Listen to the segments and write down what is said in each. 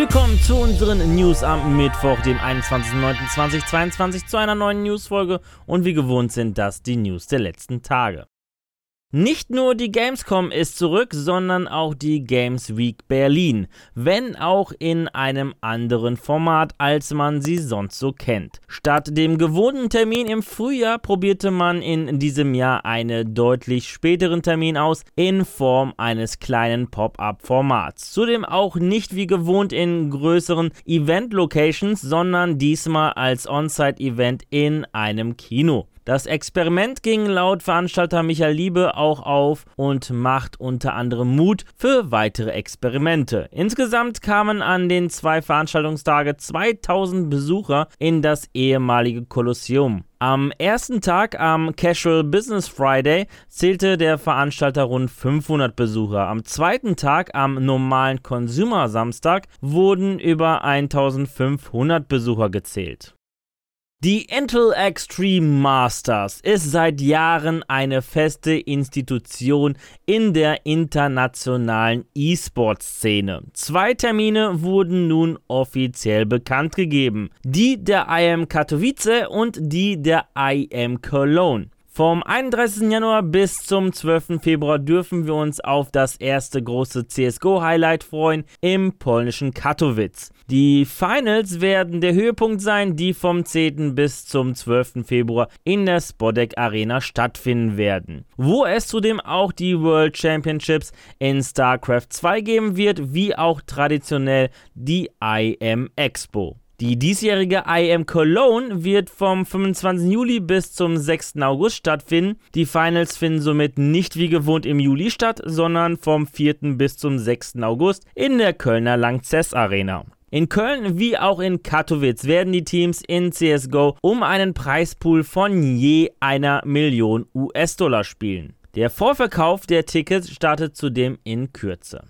Willkommen zu unseren News am Mittwoch, dem 21.09.2022 zu einer neuen Newsfolge und wie gewohnt sind das die News der letzten Tage. Nicht nur die Gamescom ist zurück, sondern auch die Games Week Berlin, wenn auch in einem anderen Format, als man sie sonst so kennt. Statt dem gewohnten Termin im Frühjahr probierte man in diesem Jahr einen deutlich späteren Termin aus, in Form eines kleinen Pop-up-Formats. Zudem auch nicht wie gewohnt in größeren Event-Locations, sondern diesmal als On-Site-Event in einem Kino. Das Experiment ging laut Veranstalter Michael Liebe auch auf und macht unter anderem Mut für weitere Experimente. Insgesamt kamen an den zwei Veranstaltungstage 2000 Besucher in das ehemalige Kolosseum. Am ersten Tag, am Casual Business Friday, zählte der Veranstalter rund 500 Besucher. Am zweiten Tag, am normalen Consumer Samstag, wurden über 1500 Besucher gezählt. Die Intel Extreme Masters ist seit Jahren eine feste Institution in der internationalen E-Sport-Szene. Zwei Termine wurden nun offiziell bekannt gegeben. Die der IM Katowice und die der IM Cologne. Vom 31. Januar bis zum 12. Februar dürfen wir uns auf das erste große CSGO-Highlight freuen im polnischen Katowice. Die Finals werden der Höhepunkt sein, die vom 10. bis zum 12. Februar in der Spodek Arena stattfinden werden. Wo es zudem auch die World Championships in StarCraft 2 geben wird, wie auch traditionell die IM Expo. Die diesjährige IM Cologne wird vom 25. Juli bis zum 6. August stattfinden. Die Finals finden somit nicht wie gewohnt im Juli statt, sondern vom 4. bis zum 6. August in der Kölner Langzess Arena. In Köln wie auch in Katowice werden die Teams in CSGO um einen Preispool von je einer Million US-Dollar spielen. Der Vorverkauf der Tickets startet zudem in Kürze.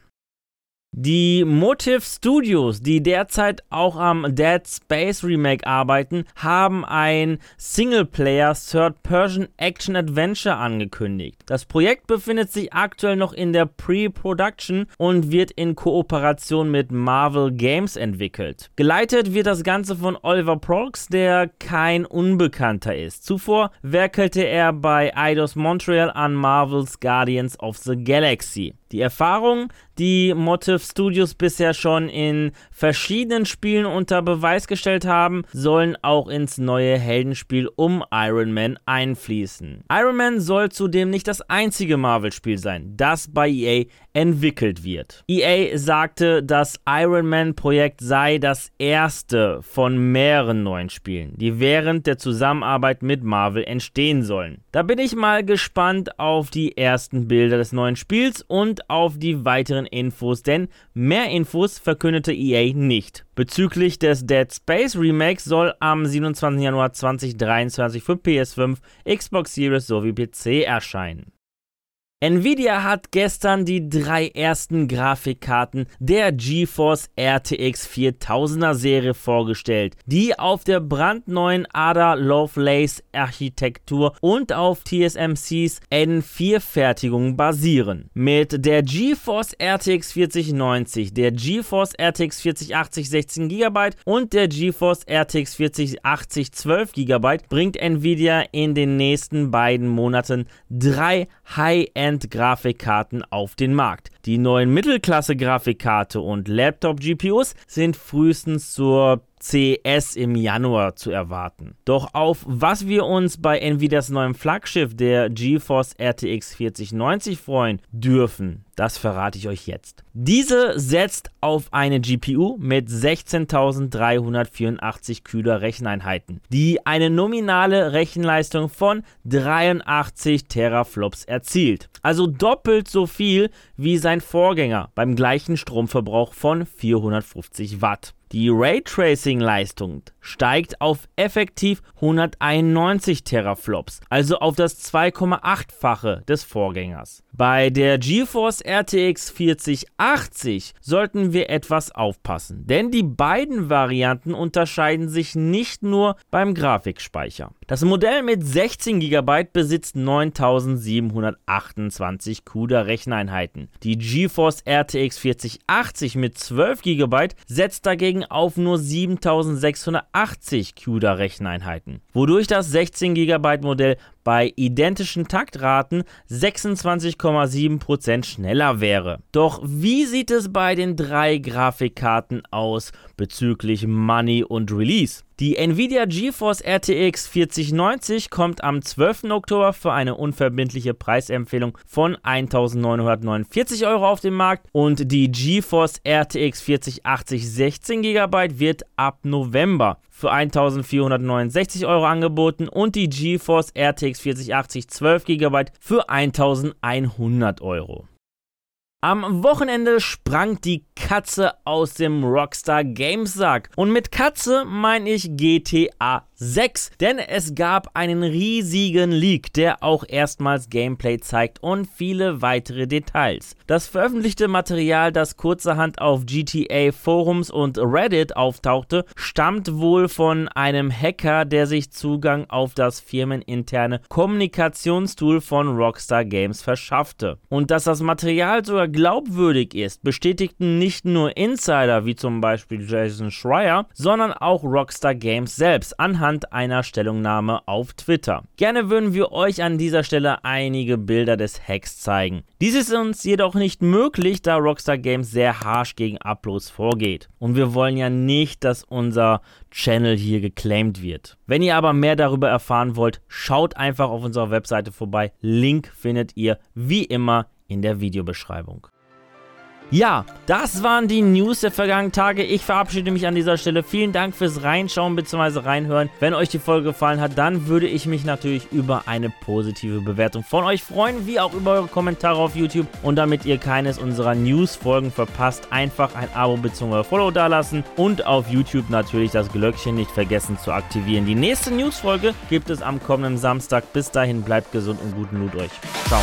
Die Motive Studios, die derzeit auch am Dead Space Remake arbeiten, haben ein Singleplayer Third Person Action Adventure angekündigt. Das Projekt befindet sich aktuell noch in der Pre-Production und wird in Kooperation mit Marvel Games entwickelt. Geleitet wird das Ganze von Oliver Prox, der kein Unbekannter ist. Zuvor werkelte er bei Eidos Montreal an Marvels Guardians of the Galaxy. Die Erfahrung, die Motive Studios bisher schon in verschiedenen Spielen unter Beweis gestellt haben, sollen auch ins neue Heldenspiel um Iron Man einfließen. Iron Man soll zudem nicht das einzige Marvel-Spiel sein, das bei EA entwickelt wird. EA sagte, das Iron Man-Projekt sei das erste von mehreren neuen Spielen, die während der Zusammenarbeit mit Marvel entstehen sollen. Da bin ich mal gespannt auf die ersten Bilder des neuen Spiels und auf die weiteren Infos, denn mehr Infos verkündete EA nicht. Bezüglich des Dead Space Remakes soll am 27. Januar 2023 für PS5, Xbox Series sowie PC erscheinen. Nvidia hat gestern die drei ersten Grafikkarten der GeForce RTX 4000er Serie vorgestellt, die auf der brandneuen Ada Lovelace Architektur und auf TSMCs N4 Fertigung basieren. Mit der GeForce RTX 4090, der GeForce RTX 4080 16 GB und der GeForce RTX 4080 12 GB bringt Nvidia in den nächsten beiden Monaten drei High-End High-End-Grafikkarten auf den Markt. Die neuen Mittelklasse-Grafikkarte und Laptop-GPUs sind frühestens zur CS im Januar zu erwarten. Doch auf was wir uns bei Nvidias neuem Flaggschiff der GeForce RTX 4090 freuen dürfen, das verrate ich euch jetzt. Diese setzt auf eine GPU mit 16.384 Kühler Recheneinheiten, die eine nominale Rechenleistung von 83 Teraflops erzielt. Also doppelt so viel wie sein Vorgänger beim gleichen Stromverbrauch von 450 Watt. Die Raytracing-Leistung steigt auf effektiv 191 Teraflops, also auf das 2,8-fache des Vorgängers. Bei der GeForce RTX 4080 sollten wir etwas aufpassen, denn die beiden Varianten unterscheiden sich nicht nur beim Grafikspeicher. Das Modell mit 16 GB besitzt 9728 CUDA Recheneinheiten. Die GeForce RTX 4080 mit 12 GB setzt dagegen auf nur 7680 CUDA Recheneinheiten, wodurch das 16 GB Modell bei identischen Taktraten 26,7% schneller wäre. Doch wie sieht es bei den drei Grafikkarten aus bezüglich Money und Release? Die Nvidia GeForce RTX 4090 kommt am 12. Oktober für eine unverbindliche Preisempfehlung von 1949 Euro auf den Markt und die GeForce RTX 4080 16 GB wird ab November für 1469 Euro angeboten und die GeForce RTX 4080 12 GB für 1100 Euro. Am Wochenende sprang die Katze aus dem Rockstar Games Sack. Und mit Katze meine ich GTA 6, denn es gab einen riesigen Leak, der auch erstmals Gameplay zeigt und viele weitere Details. Das veröffentlichte Material, das kurzerhand auf GTA Forums und Reddit auftauchte, stammt wohl von einem Hacker, der sich Zugang auf das firmeninterne Kommunikationstool von Rockstar Games verschaffte. Und dass das Material sogar glaubwürdig ist, bestätigten nicht nur Insider wie zum Beispiel Jason Schreier, sondern auch Rockstar Games selbst anhand einer Stellungnahme auf Twitter. Gerne würden wir euch an dieser Stelle einige Bilder des Hacks zeigen. Dies ist uns jedoch nicht möglich, da Rockstar Games sehr harsh gegen Uploads vorgeht. Und wir wollen ja nicht, dass unser Channel hier geclaimed wird. Wenn ihr aber mehr darüber erfahren wollt, schaut einfach auf unserer Webseite vorbei. Link findet ihr wie immer in der Videobeschreibung. Ja, das waren die News der vergangenen Tage. Ich verabschiede mich an dieser Stelle. Vielen Dank fürs Reinschauen bzw. Reinhören. Wenn euch die Folge gefallen hat, dann würde ich mich natürlich über eine positive Bewertung von euch freuen, wie auch über eure Kommentare auf YouTube. Und damit ihr keines unserer News-Folgen verpasst, einfach ein Abo bzw. Follow dalassen und auf YouTube natürlich das Glöckchen nicht vergessen zu aktivieren. Die nächste News-Folge gibt es am kommenden Samstag. Bis dahin bleibt gesund und guten Loot euch. Ciao.